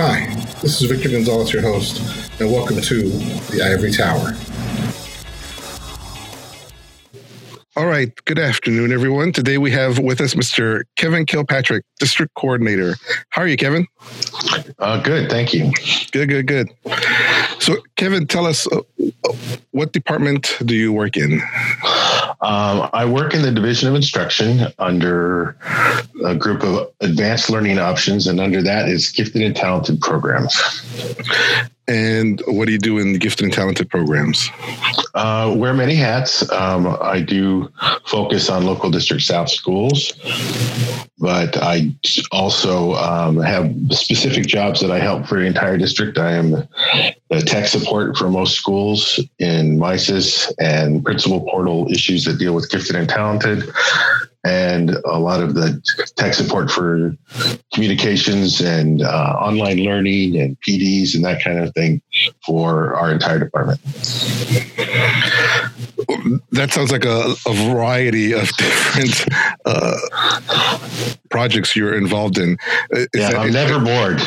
Hi, this is Victor Gonzalez, your host, and welcome to the Ivory Tower. All right. Good afternoon, everyone. Today we have with us Mr. Kevin Kilpatrick, District Coordinator. How are you, Kevin? Uh, good. Thank you. Good, good, good. So, Kevin, tell us uh, what department do you work in? Um, I work in the Division of Instruction under a group of advanced learning options, and under that is gifted and talented programs. And what do you do in gifted and talented programs? Uh, wear many hats. Um, I do focus on local district South schools, but I also um, have specific jobs that I help for the entire district. I am the tech support for most schools in MISIS and principal portal issues that deal with gifted and talented and a lot of the tech support for communications and uh, online learning and PDs and that kind of thing for our entire department. That sounds like a, a variety of different uh, projects you're involved in. Is yeah, that, I'm never bored.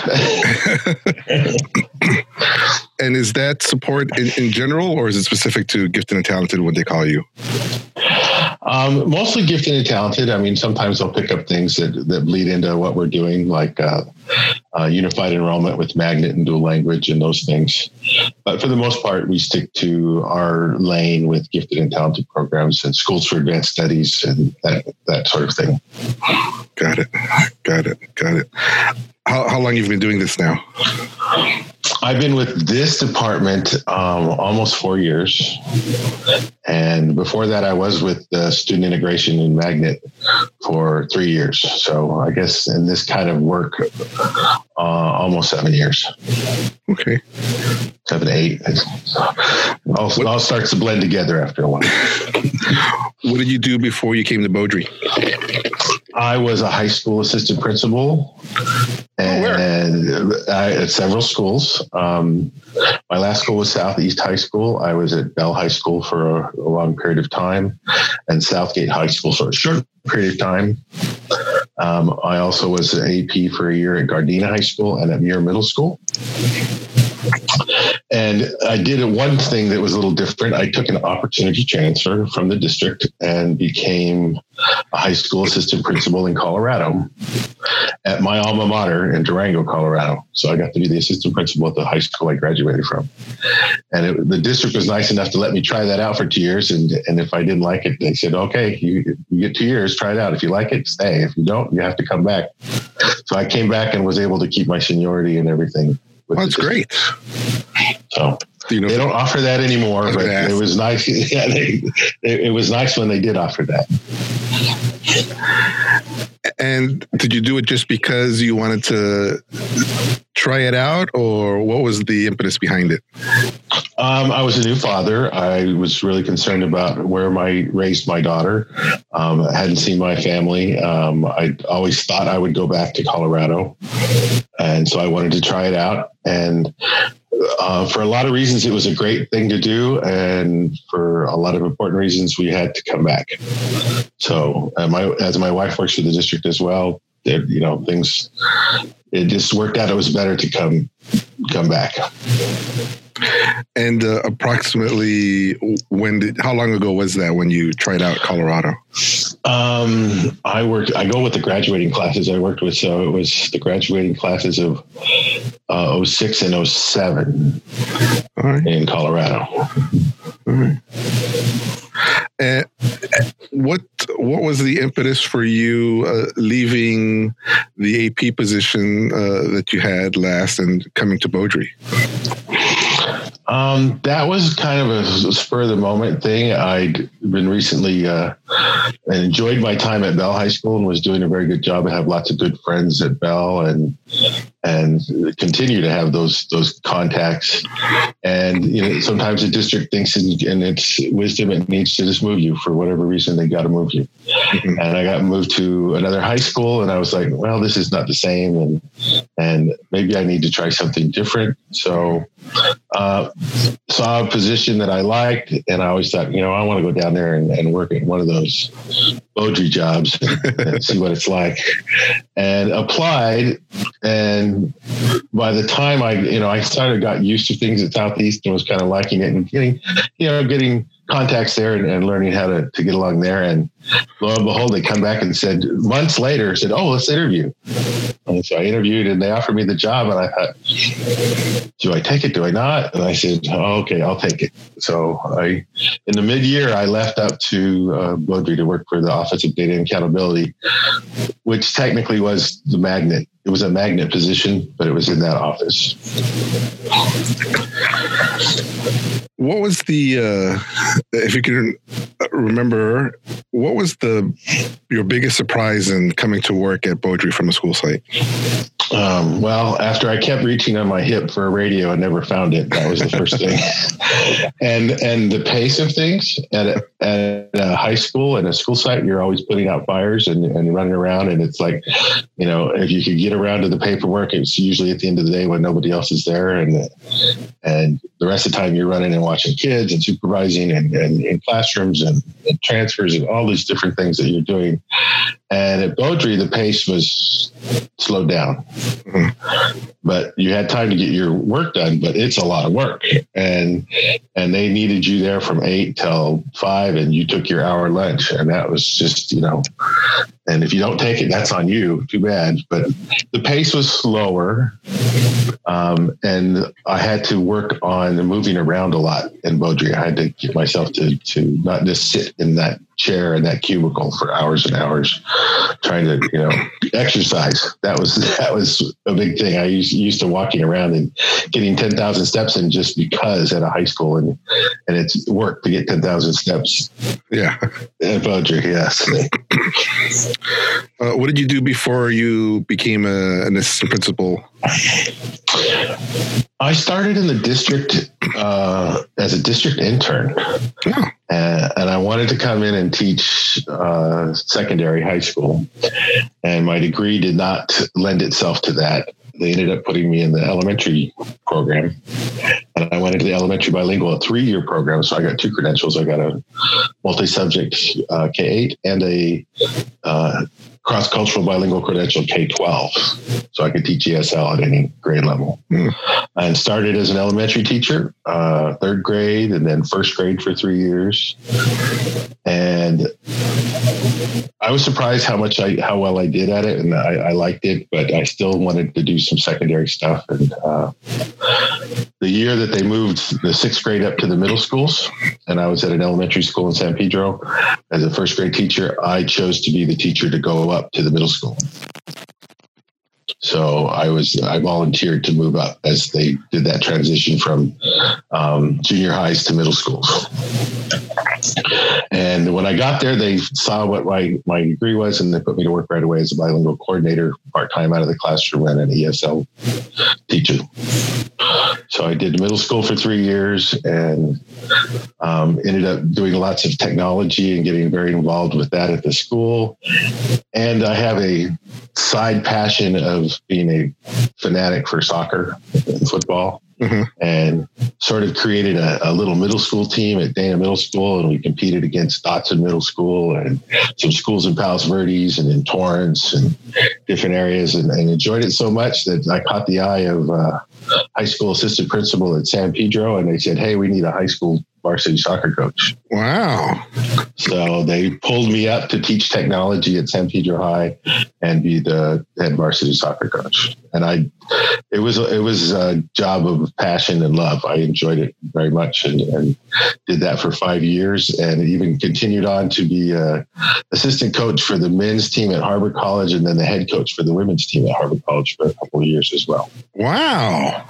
and is that support in, in general, or is it specific to gifted and talented when they call you? Um, mostly gifted and talented. I mean, sometimes they'll pick up things that, that bleed into what we're doing, like uh, uh, unified enrollment with magnet and dual language and those things. But for the most part, we stick to our lane with gifted and talented programs and schools for advanced studies and that, that sort of thing. Got it. Got it. Got it. How, how long have you been doing this now? I've been with this department um, almost four years, and before that, I was with the student integration in Magnet for three years. So I guess in this kind of work, uh, almost seven years. Okay, seven, to eight. All, all starts to blend together after a while. what did you do before you came to Beaudry? I was a high school assistant principal and oh, I, at several schools. Um, my last school was Southeast High School. I was at Bell High School for a, a, long period of time and Southgate High School for a short period of time. Um, I also was an AP for a year at Gardena High School and at Muir Middle School. And I did one thing that was a little different. I took an opportunity transfer from the district and became a high school assistant principal in Colorado at my alma mater in Durango, Colorado. So I got to be the assistant principal at the high school I graduated from. And it, the district was nice enough to let me try that out for two years. And, and if I didn't like it, they said, okay, you, you get two years, try it out. If you like it, stay. If you don't, you have to come back. So I came back and was able to keep my seniority and everything. that's great. So you know, they don't offer that anymore, but it was nice. Yeah, they, it, it was nice when they did offer that. And did you do it just because you wanted to try it out, or what was the impetus behind it? Um, I was a new father. I was really concerned about where my raised my daughter. Um, I hadn't seen my family. Um, I always thought I would go back to Colorado, and so I wanted to try it out. And uh, for a lot of reasons, it was a great thing to do, and for a lot of important reasons, we had to come back. So, uh, my as my wife works for the district as well, you know, things it just worked out. It was better to come come back. And uh, approximately when did how long ago was that when you tried out Colorado? Um, I worked. I go with the graduating classes I worked with, so it was the graduating classes of uh, 06 and 07 right. in Colorado. All right. And what what was the impetus for you uh, leaving the AP position uh, that you had last and coming to Beaudry? Um, that was kind of a spur of the moment thing. I'd been recently uh, enjoyed my time at Bell High School and was doing a very good job. I have lots of good friends at Bell and and continue to have those those contacts. And you know, sometimes the district thinks in, in its wisdom it needs to just move you for whatever reason they got to move you. Mm-hmm. And I got moved to another high school, and I was like, well, this is not the same, and and maybe I need to try something different. So uh, saw a position that I liked, and I always thought, you know, I want to go down there and, and work at one of those Beaudry jobs and, see what it's like, and applied. And by the time I, you know, I started got used to things at Southeast and was kind of liking it and getting, you know, getting contacts there and, and, learning how to, to get along there. And lo and behold, they come back and said months later, said, "Oh, let's interview." And so I interviewed, and they offered me the job, and I thought, "Do I take it? Do I not?" And I said, oh, "Okay, I'll take it." So I, in the mid-year, I left up to uh, to work for the Office of Data and Accountability, which technically was the magnet. It was a magnet position, but it was in that office what was the uh, if you can remember what was the your biggest surprise in coming to work at Beaudry from a school site? Um, well after i kept reaching on my hip for a radio and never found it. That was the first thing. And and the pace of things at a, at a high school and a school site you're always putting out fires and, and running around. And it's like you know if you could get around to the paperwork it's usually at the end of the day when nobody else is there. And and the rest of the time you're running and watching kids and supervising and, and in classrooms and, and, transfers and all these different things that you're doing. And at Beaudry, the pace was slowed down. But you had time to get your work done, but it's a lot of work. And and they needed you there from eight till five and you took your hour lunch. And that was just, you know, and if you don't take it, that's on you. Too bad. But the pace was slower. Um, and I had to work on moving around a lot in Beaudry. I had to get myself to, to not just sit in that chair in that cubicle for hours and hours trying to you know exercise. That was that was a big thing. I used, used to walking around and getting 10,000 steps in just because at a high school and and it's work to get 10,000 steps. Yeah. At Beaudry, yes. Uh, what did you do before you became a, an assistant principal I started in the district uh, as a district intern, yeah. and, and, I wanted to come in and teach uh, secondary high school, and my degree did not lend itself to that. They ended up putting me in the elementary program, and I went into the elementary bilingual, three-year program. So I got two credentials. I got a multi-subject uh, K eight and a uh, cross cultural bilingual credential K 12. So I could teach ESL at any grade level. Mm. And started as an elementary teacher, uh, third grade, and then first grade for three years. And I was surprised how much I, how well I did at it. And I, I liked it, but I still wanted to do some secondary stuff. And uh, the year that they moved the sixth grade up to the middle schools, and I was at an elementary school in San Pedro as a first grade teacher, I chose to be the teacher to go up to the middle school. So I was I volunteered to move up as they did that transition from um, junior highs to middle schools. And when I got there, they saw what my, my degree was, and they put me to work right away as a bilingual coordinator, part time out of the classroom, and an ESL teacher. So I did middle school for three years and um, ended up doing lots of technology and getting very involved with that at the school. And I have a side passion of being a fanatic for soccer and football. Mm-hmm. and sort of created a, a, little middle school team at Dana Middle School, and we competed against Dodson Middle School and some schools in Palos Verdes and in Torrance and different areas, and, and enjoyed it so much that I caught the eye of uh, high school assistant principal at San Pedro, and they said, "Hey, we need a high school varsity soccer coach." Wow! So they pulled me up to teach technology at San Pedro High and be the head varsity soccer coach. And I, it was it was a job of passion and love. I enjoyed it very much, and, and did that for five years, and even continued on to be a assistant coach for the men's team at Harbor College, and then the head coach for the women's team at Harbor College for a couple of years as well. Wow.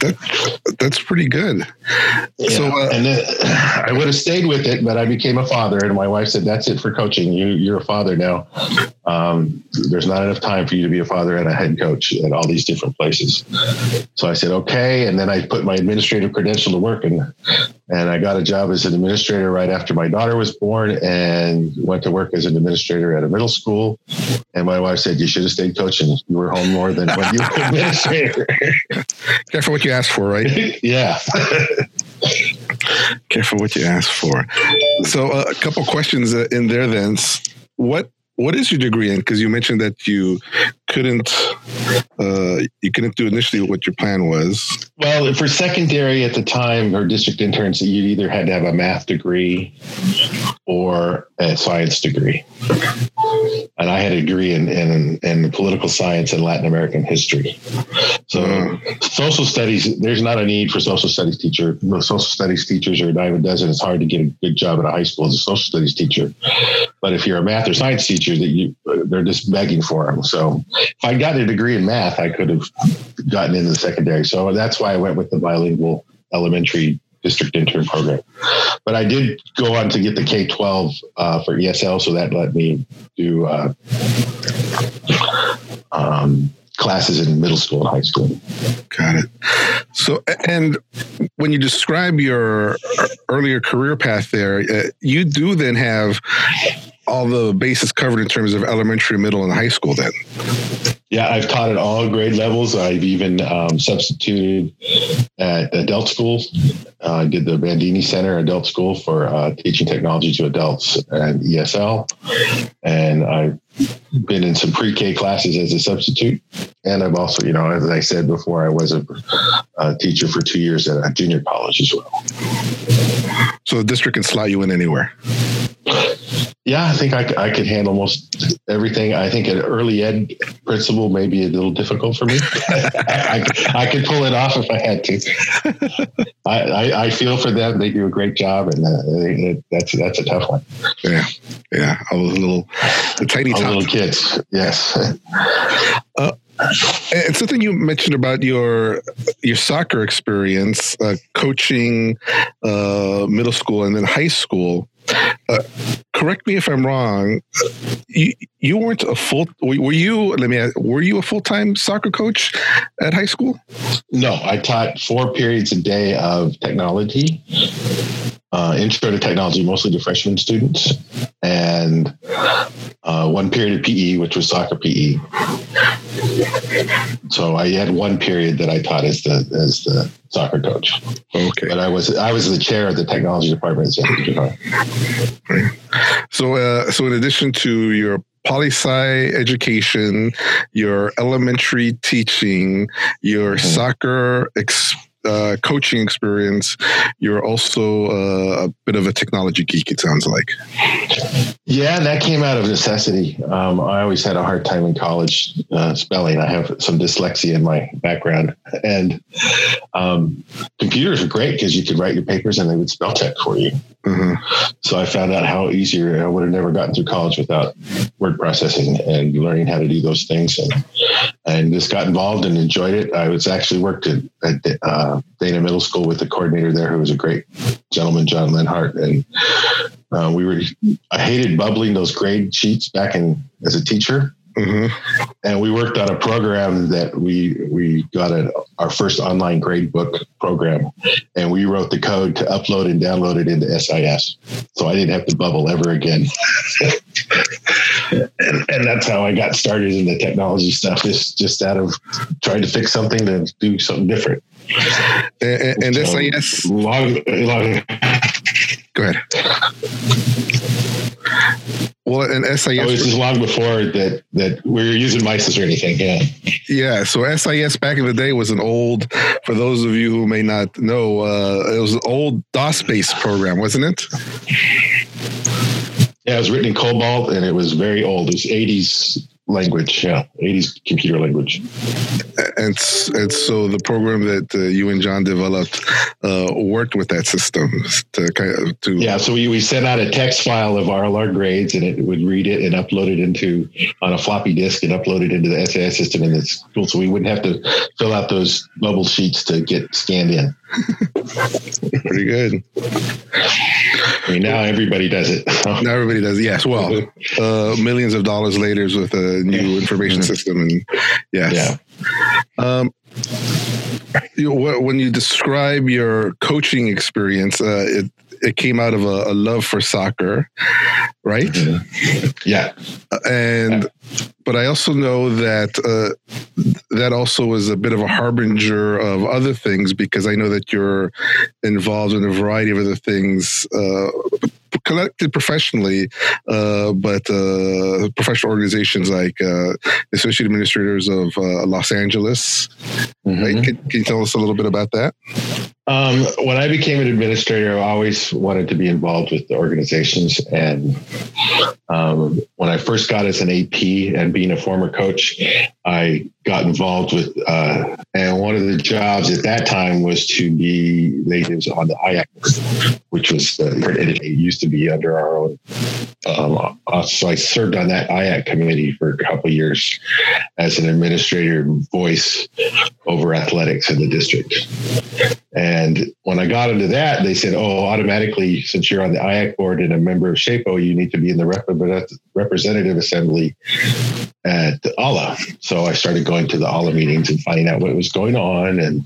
That, that's pretty good. Yeah. So, uh, and then I would have stayed with it, but I became a father, and my wife said, "That's it for coaching. You, you're a father now. Um, there's not enough time for you to be a father and a head coach at all these different places." So I said, "Okay," and then I put my administrative credential to work, and and I got a job as an administrator right after my daughter was born, and went to work as an administrator at a middle school. And my wife said, "You should have stayed coaching. You were home more than when you were administrator." Careful what you ask for, right? yeah. Careful what you ask for. So, uh, a couple questions uh, in there. Then, what what is your degree in? Because you mentioned that you couldn't uh, you couldn't do initially what your plan was. Well, for secondary at the time, or district interns, you either had to have a math degree or a science degree. And I had a degree in, in, in political science and Latin American history. So uh, social studies, there's not a need for social studies teacher. The social studies teachers are a dime a dozen. It's hard to get a good job at a high school as a social studies teacher. But if you're a math or science teacher, that you they're just begging for them. So if I got a degree in math, I could have gotten into the secondary. So that's why I went with the bilingual elementary district intern program. But I did go on to get the K 12 uh, for ESL, so that let me do uh, um, classes in middle school and high school. Got it. So, and when you describe your earlier career path there, uh, you do then have all the bases covered in terms of elementary, middle, and high school then. Yeah, I've taught at all grade levels. I've even um, substituted at adult school. Uh, I did the Bandini Center Adult School for uh, teaching technology to adults and ESL. And I've been in some pre-K classes as a substitute. And I've also, you know, as I said before, I was a, a teacher for two years at a junior college as well. So the district can slot you in anywhere. Yeah, I think I, I could handle most everything. I think an early ed principal may be a little difficult for me. I, I, could pull it off if I had to. I, I, I feel for them; they do a great job, and uh, that's that's a tough one. Yeah, yeah, all those little the tiny little kids. Yes. Uh, and something you mentioned about your your soccer experience, uh, coaching uh, middle school and then high school. Uh, correct me if I'm wrong. You, you weren't a full. Were you? Let me. Ask, were you a full time soccer coach at high school? No, I taught four periods a day of technology, uh, intro to technology, mostly to freshman students, and uh, one period of PE, which was soccer PE. So I had one period that I taught as the as the soccer coach. Okay, but I was I was the chair of the technology department at San Diego. So, uh, so in addition to your poli sci education, your elementary teaching, your mm-hmm. soccer experience uh, coaching experience, you're also uh, a bit of a technology geek. It sounds like. Yeah, that came out of necessity. Um, I always had a hard time in college uh, spelling. I have some dyslexia in my background, and um, computers are great because you could write your papers and they would spell check for you. Mm-hmm. So I found out how easier I would have never gotten through college without word processing and learning how to do those things, and and just got involved and enjoyed it. I was actually worked at, at uh, Dana Middle School with the coordinator there, who was a great gentleman, John Lenhart, and uh, we were. I hated bubbling those grade sheets back in as a teacher. Mm-hmm. And we worked on a program that we we got a, our first online grade book program, and we wrote the code to upload and download it into SIS, so I didn't have to bubble ever again. and, and, that's how I got started in the technology stuff. Just just out of trying to fix something to do something different. And, and so SIS long, long. Go ahead. Well, an SIS. Oh, this is long before that that we were using MISIS or anything. Yeah. Yeah. So SIS back in the day was an old. For those of you who may not know, uh, it was an old DOS based program, wasn't it? Yeah, it was written in COBOL and it was very old. It was 80s language, yeah, 80s computer language. And, and so the program that uh, you and John developed uh, worked with that system to kind of to yeah. So we, we sent out a text file of our grades, and it would read it and upload it into on a floppy disk and upload it into the SIS system in the school, so we wouldn't have to fill out those bubble sheets to get scanned in. Pretty good. I mean, now everybody does it. now everybody does it. Yes. Well, uh, millions of dollars later with a new information system, and yes. Yeah. Um, you when you describe your coaching experience, uh, it it came out of a, a love for soccer, right? Mm-hmm. Yeah, and but I also know that uh, that also was a bit of a harbinger of other things because I know that you're involved in a variety of other things. Uh, collected professionally, uh, but uh, professional organizations like uh, Associate Administrators of uh, Los Angeles. Mm-hmm. Right? Can, can, you tell us a little bit about that? Um, when I became an administrator, I always wanted to be involved with the organizations. And um, when I first got as an AP and being a former coach, I got involved with, uh, and one of the jobs at that time was to be, was on the IAC, which was the, it used to be under our own. Um, uh, so I served on that IAC committee for a couple years as an administrator voice over athletics in the district. And when I got into that, they said, oh, automatically, since you're on the IAC board and a member of SHAPO, you need to be in the representative assembly at AALA. So I started going to the AALA meetings and finding out what was going on. And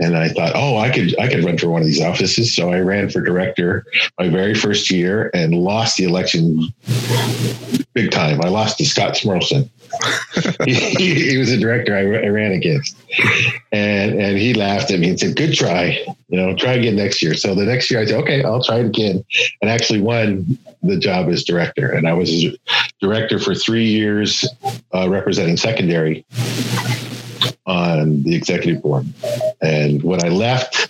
and I thought, oh, I could I could run for one of these offices. So I ran for director my very first year and lost the election big time. I lost to Scott Smorlson. he, he, was a director I, I, ran against, and and he laughed at me and said, "Good try, you know, try again next year." So the next year I said, "Okay, I'll try it again," and actually won the job as director. And I was director for three years, uh, representing secondary on the executive board. And when I left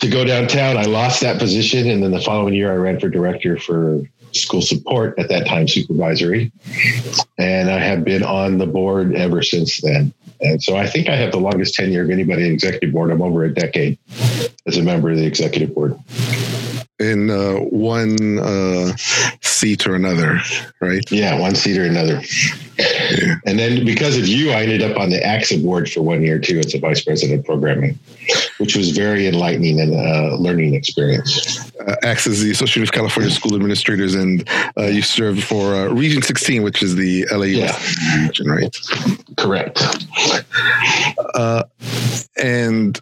to go downtown, I lost that position, and then the following year I ran for director for school support at that time supervisory and i have been on the board ever since then and so i think i have the longest tenure of anybody in the executive board. I'm over a decade as a member of the executive board in uh, one uh, seat or another, right? Yeah, one seat or another. Yeah. And then because of you, I ended up on the ACSA board for one year too as a vice president of programming, which was very enlightening and uh, learning experience. Uh, ACSA is the Association of California School Administrators, and uh, you served for uh, Region 16, which is the LA yeah. region, right? Correct. Uh, and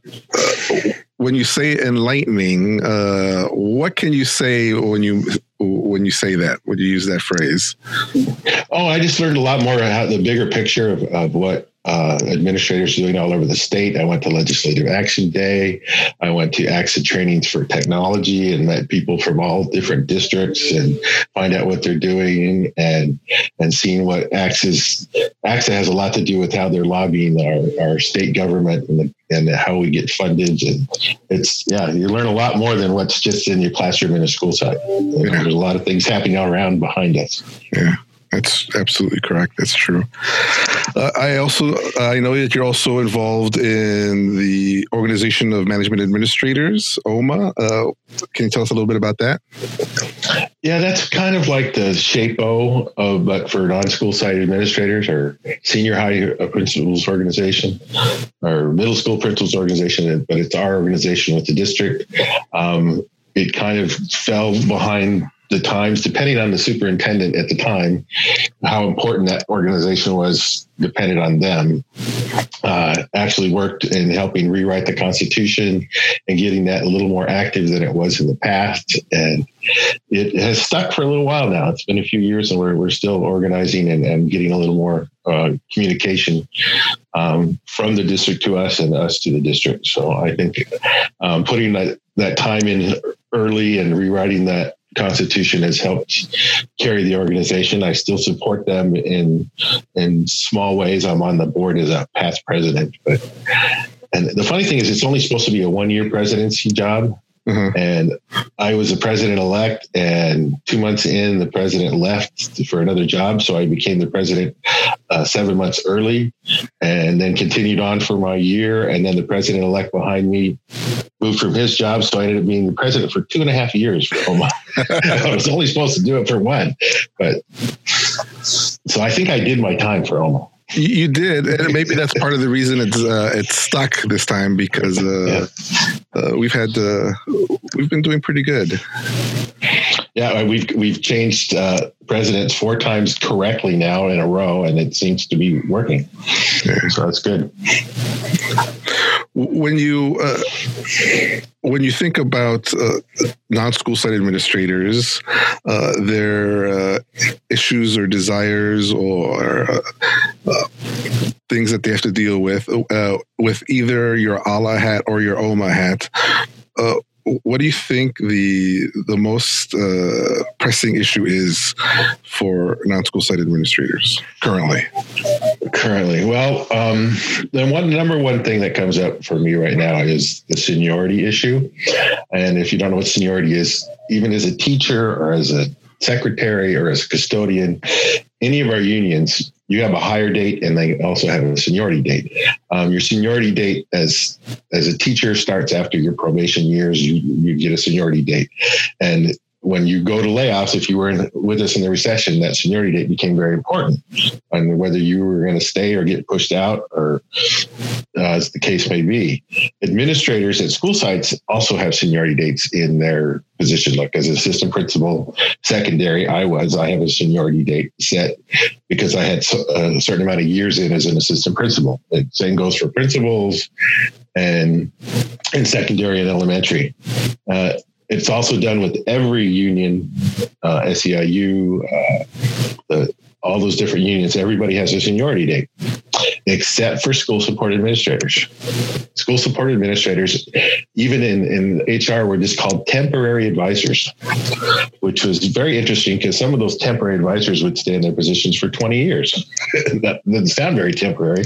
when you say enlightening, uh, what can you say when you when you say that? When you use that phrase? Oh, I just learned a lot more about the bigger picture of, of what uh, administrators doing all over the state. I went to Legislative Action Day. I went to ACSA trainings for technology and met people from all different districts and find out what they're doing and and seeing what ACSA's ACSA has a lot to do with how they're lobbying our, our state government and the, and how we get funded. And it's yeah, you learn a lot more than what's just in your classroom in a school site. Yeah. There's a lot of things happening all around behind us. Yeah. That's absolutely correct. That's true. Uh, I also I know that you're also involved in the Organization of Management Administrators, OMA. Uh, can you tell us a little bit about that? Yeah, that's kind of like the SHAPO of but for non-school site administrators or senior high principals organization or middle school principals organization, but it's our organization with the district. Um, it kind of fell behind the times, depending on the superintendent at the time, how important that organization was depended on them. Uh, actually worked in helping rewrite the Constitution and getting that a little more active than it was in the past. And it has stuck for a little while now. It's been a few years and we're, we're still organizing and, and getting a little more uh, communication um, from the district to us and us to the district. So I think um, putting that, that time in early and rewriting that Constitution has helped carry the organization. I still support them in in small ways. I'm on the board as a past president, but and the funny thing is, it's only supposed to be a one year presidency job. Mm-hmm. And I was the president elect, and two months in, the president left for another job. So I became the president uh, seven months early, and then continued on for my year. And then the president elect behind me moved from his job, so I ended up being the president for two and a half years for Oma. I was only supposed to do it for one, but so I think I did my time for Oma. You did, and maybe that's part of the reason it's uh, it's stuck this time because uh, yeah. uh, we've had uh, we've been doing pretty good. Yeah, we've we've changed uh, presidents four times correctly now in a row, and it seems to be working. Yeah. So that's good. When you uh, when you think about uh, non-school site administrators, uh, their uh, issues or desires or uh, uh, things that they have to deal with with either your AALA hat or your OMA hat what do you think the the most pressing issue is for non-school site administrators currently? Currently, well, um, the one number one thing that comes up for me right now is the seniority issue. And if you don't know what seniority is, even as a teacher or as a secretary or as a custodian, any of our unions, you have a hire date and they also have a seniority date. Um, your seniority date as as a teacher starts after your probation years. You you get a seniority date, and when you go to layoffs, if you were in, with us in the recession, that seniority date became very important. And whether you were going to stay or get pushed out, or uh, as the case may be, administrators at school sites also have seniority dates in their position. Like as assistant principal, secondary, I was, I have a seniority date set because I had a certain amount of years in as an assistant principal. The same goes for principals and in secondary and elementary. Uh, it's also done with every union, uh, SEIU, uh, the, all those different unions. Everybody has a seniority date except for school support administrators. School support administrators, even in, in HR, were just called temporary advisors, which was very interesting because some of those temporary advisors would stay in their positions for 20 years. that doesn't sound very temporary,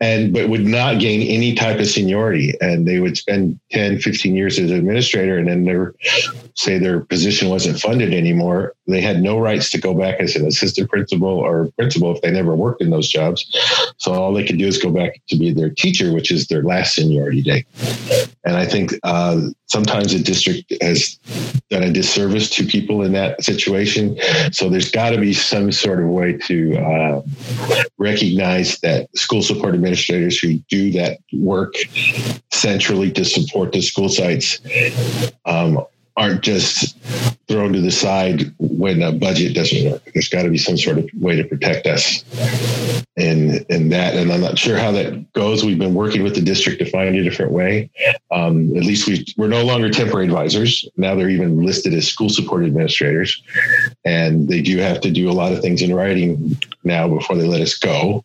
and but would not gain any type of seniority. And they would spend 10, 15 years as an administrator, and then their say their position wasn't funded anymore. They had no rights to go back as an assistant principal or principal if they never worked in those jobs. So all they can do is go back to be their teacher, which is their last seniority day. And I think uh, sometimes the district has done a disservice to people in that situation. So there's got to be some sort of way to uh, recognize that school support administrators who do that work centrally to support the school sites um, aren't just thrown to the side when a budget doesn't work. There's got to be some sort of way to protect us and in that. And I'm not sure how that goes. We've been working with the district to find a different way. Um, at least we we're no longer temporary advisors. Now they're even listed as school support administrators, and they do have to do a lot of things in writing now before they let us go.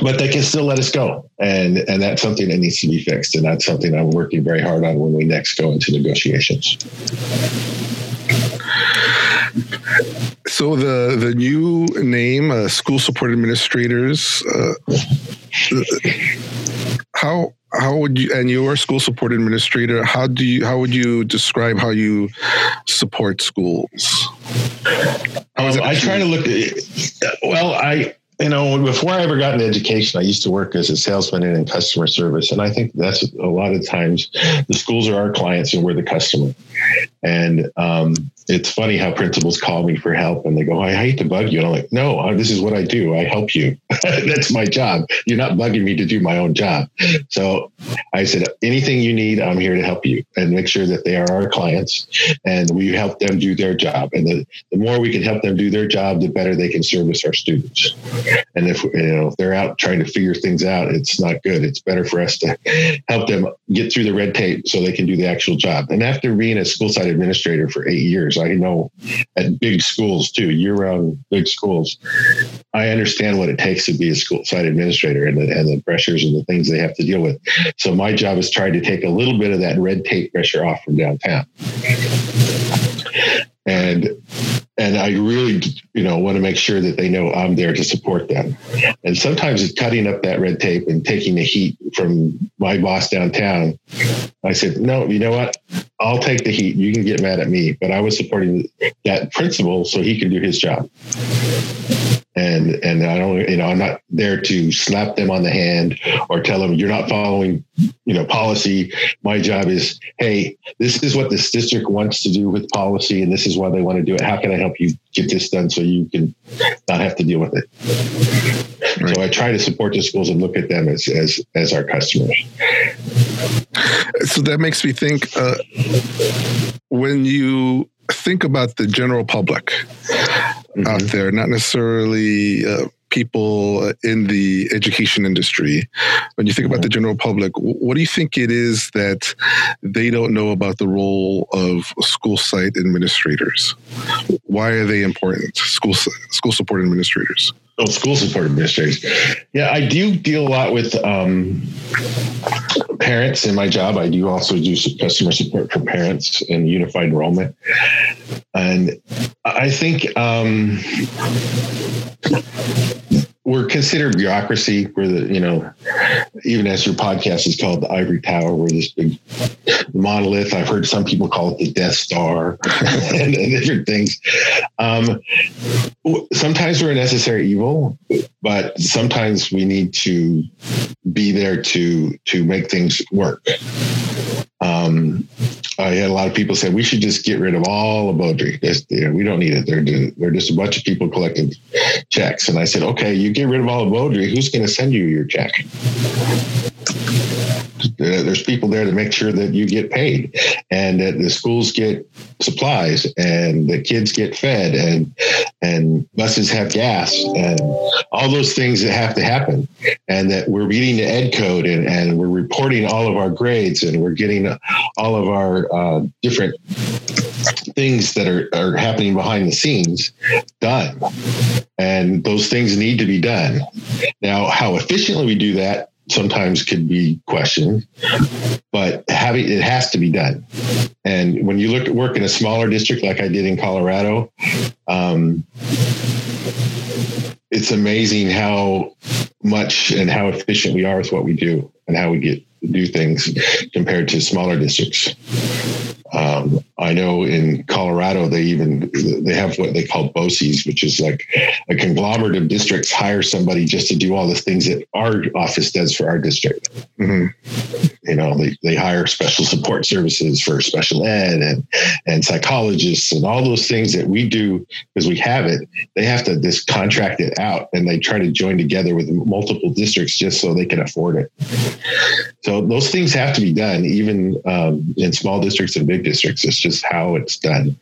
But they can still let us go, and and that's something that needs to be fixed. And that's something I'm working very hard on when we next go into negotiations. So the the new name, uh, school support administrators. Uh, how how would you and you're school support administrator? How do you how would you describe how you support schools? Um, I try to look at well, I you know, before I ever got into education, I used to work as a salesman and in customer service. And I think that's a lot of times the schools are our clients and we're the customer. And um, it's funny how principals call me for help and they go, I hate to bug you. And I'm like, no, this is what I do. I help you. That's my job. You're not bugging me to do my own job. So I said, anything you need, I'm here to help you and make sure that they are our clients and we help them do their job. And the, the more we can help them do their job, the better they can service our students. And if, you know, if they're out trying to figure things out, it's not good. It's better for us to help them get through the red tape so they can do the actual job. And after being a school site administrator for eight years, I know at big schools too, year round big schools, I understand what it takes to be a school site administrator and the, and the pressures and the things they have to deal with. So my job is trying to take a little bit of that red tape pressure off from downtown. And and I really, you know, want to make sure that they know I'm there to support them. And sometimes it's cutting up that red tape and taking the heat from my boss downtown. I said, no, you know what? I'll take the heat. You can get mad at me, but I was supporting that principal so he can do his job and and I don't you know I'm not there to slap them on the hand or tell them you're not following you know policy. My job is hey, this is what this district wants to do with policy, and this is why they want to do it. How can I help you get this done so you can not have to deal with it? Right. So I try to support the schools and look at them as as as our customers. So that makes me think uh, when you think about the general public mm-hmm. out there, not necessarily uh, people in the education industry, when you think about the general public, what do you think it is that they don't know about the role of school site administrators? Why are they important? School school support administrators. Oh, school support administrators. Yeah, I do deal a lot with um, parents in my job. I do also do customer support for parents and unified enrollment. And I think um, we're considered bureaucracy. We're the, you know, even as your podcast is called the Ivory Tower, we're this big monolith. I've heard some people call it the Death Star and, and, different things. Um, sometimes we're a necessary evil, but sometimes we need to be there to to make things work. Um, I had a lot of people say we should just get rid of all of. You know, we don't need it. They're they're just a bunch of people collecting checks. And I said, okay, you get rid of all Beaudry. Who's going to send you your check? There's people there to make sure that you get paid, and that the schools get supplies, and the kids get fed, and and buses have gas, and all those things that have to happen, and that we're meeting the ed code, and, and we're reporting all of our grades, and we're getting all of our uh, different things that are, are happening behind the scenes done. And those things need to be done. Now, how efficiently we do that sometimes could be questioned, but having it has to be done. And when you look at work in a smaller district like I did in Colorado, um, it's amazing how much and how efficient we are with what we do and how we get do things compared to smaller districts. Um, I know in Colorado they even they have what they call BOCES, which is like a conglomerate of districts hire somebody just to do all the things that our office does for our district. Mm-hmm. You know, they, they hire special support services for special ed and and psychologists and all those things that we do because we have it. They have to just contract it out and they try to join together with multiple districts just so they can afford it. So those things have to be done, even um, in small districts and big districts. It's just how it's done.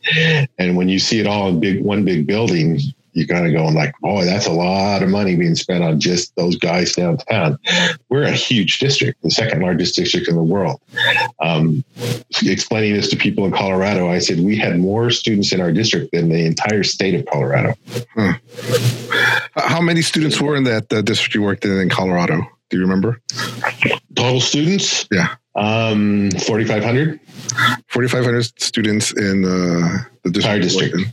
And when you see it all in big one big building, you're kind of going like, boy, that's a lot of money being spent on just those guys downtown. We're a huge district, the second largest district in the world. Um, explaining this to people in Colorado, I said we had more students in our district than the entire state of Colorado. Hmm. How many students were in that uh, district you worked in in Colorado? Do you remember? Total students? Yeah. Um, 4,500. 4,500 students in uh, the district. district.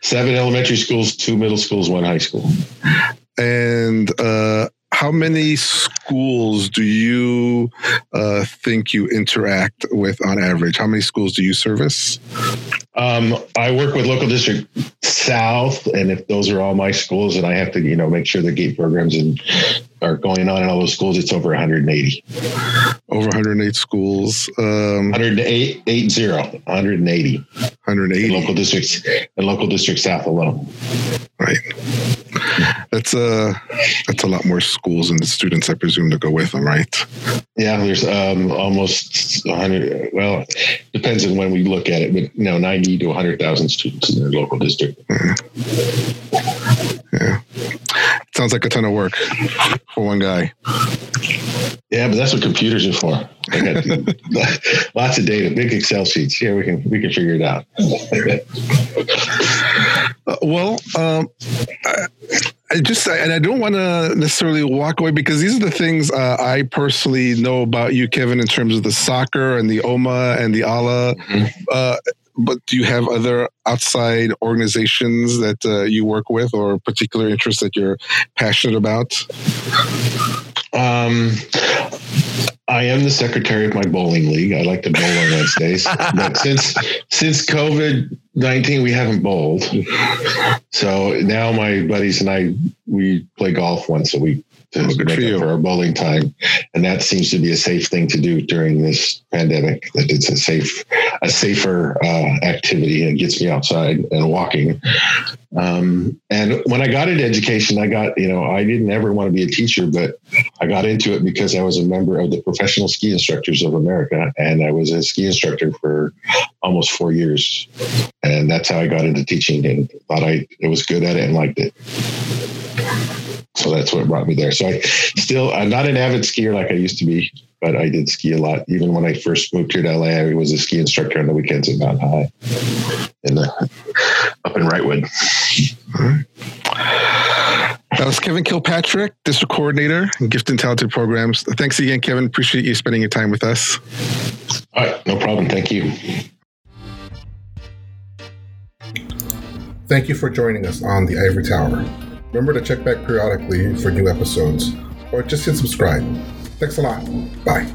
Seven elementary schools, two middle schools, one high school. And uh, how many schools do you uh, think you interact with on average? How many schools do you service? Um, I work with local district south, and if those are all my schools, and I have to, you know, make sure the gate programs and are going on in all those schools, it's over 180. Over 108 schools. Um, 108, 80, 180. 180. In local districts, and local district south alone. Right. That's a uh, that's a lot more schools and the students, I presume, to go with them, right? Yeah, there's um, almost 100. Well, depends on when we look at it, but you know, 90 to 100,000 students in their local district. Mm-hmm. Yeah. Sounds like a ton of work for one guy. Yeah, but that's what computers are for. lots of data, big Excel sheets. Yeah, we can we can figure it out. uh, well, um, I, I just and I don't want to necessarily walk away because these are the things uh, I personally know about you, Kevin, in terms of the soccer and the OMA and the AALA. Mm-hmm. Uh, but do you have other outside organizations that uh, you work with or particular interests that you're passionate about? Um, I am the secretary of my bowling league. I like to bowl on Wednesdays, but since since COVID nineteen, we haven't bowled. So now my buddies and I we play golf once a week to make up for our bowling time, and that seems to be a safe thing to do during this pandemic. That it's a safe, a safer uh, activity and gets me outside and walking. Um, and when I got into education, I got you know I didn't ever want to be a teacher, but I got into it because I was a member of the Professional Ski Instructors of America, and I was a ski instructor for almost four years, and that's how I got into teaching and thought I, I was good at it and liked it. So that's what brought me there. So I still, I'm not an avid skier like I used to be, but I did ski a lot. Even when I first moved here to LA, I was a ski instructor on the weekends at Mountain High in the up in Wrightwood. That was Kevin Kilpatrick, district coordinator in gifted and talented programs. Thanks again, Kevin. Appreciate you spending your time with us. All right, no problem. Thank you. Thank you for joining us on the Ivory Tower. Remember to check back periodically for new episodes, or just hit subscribe. Thanks a lot. Bye.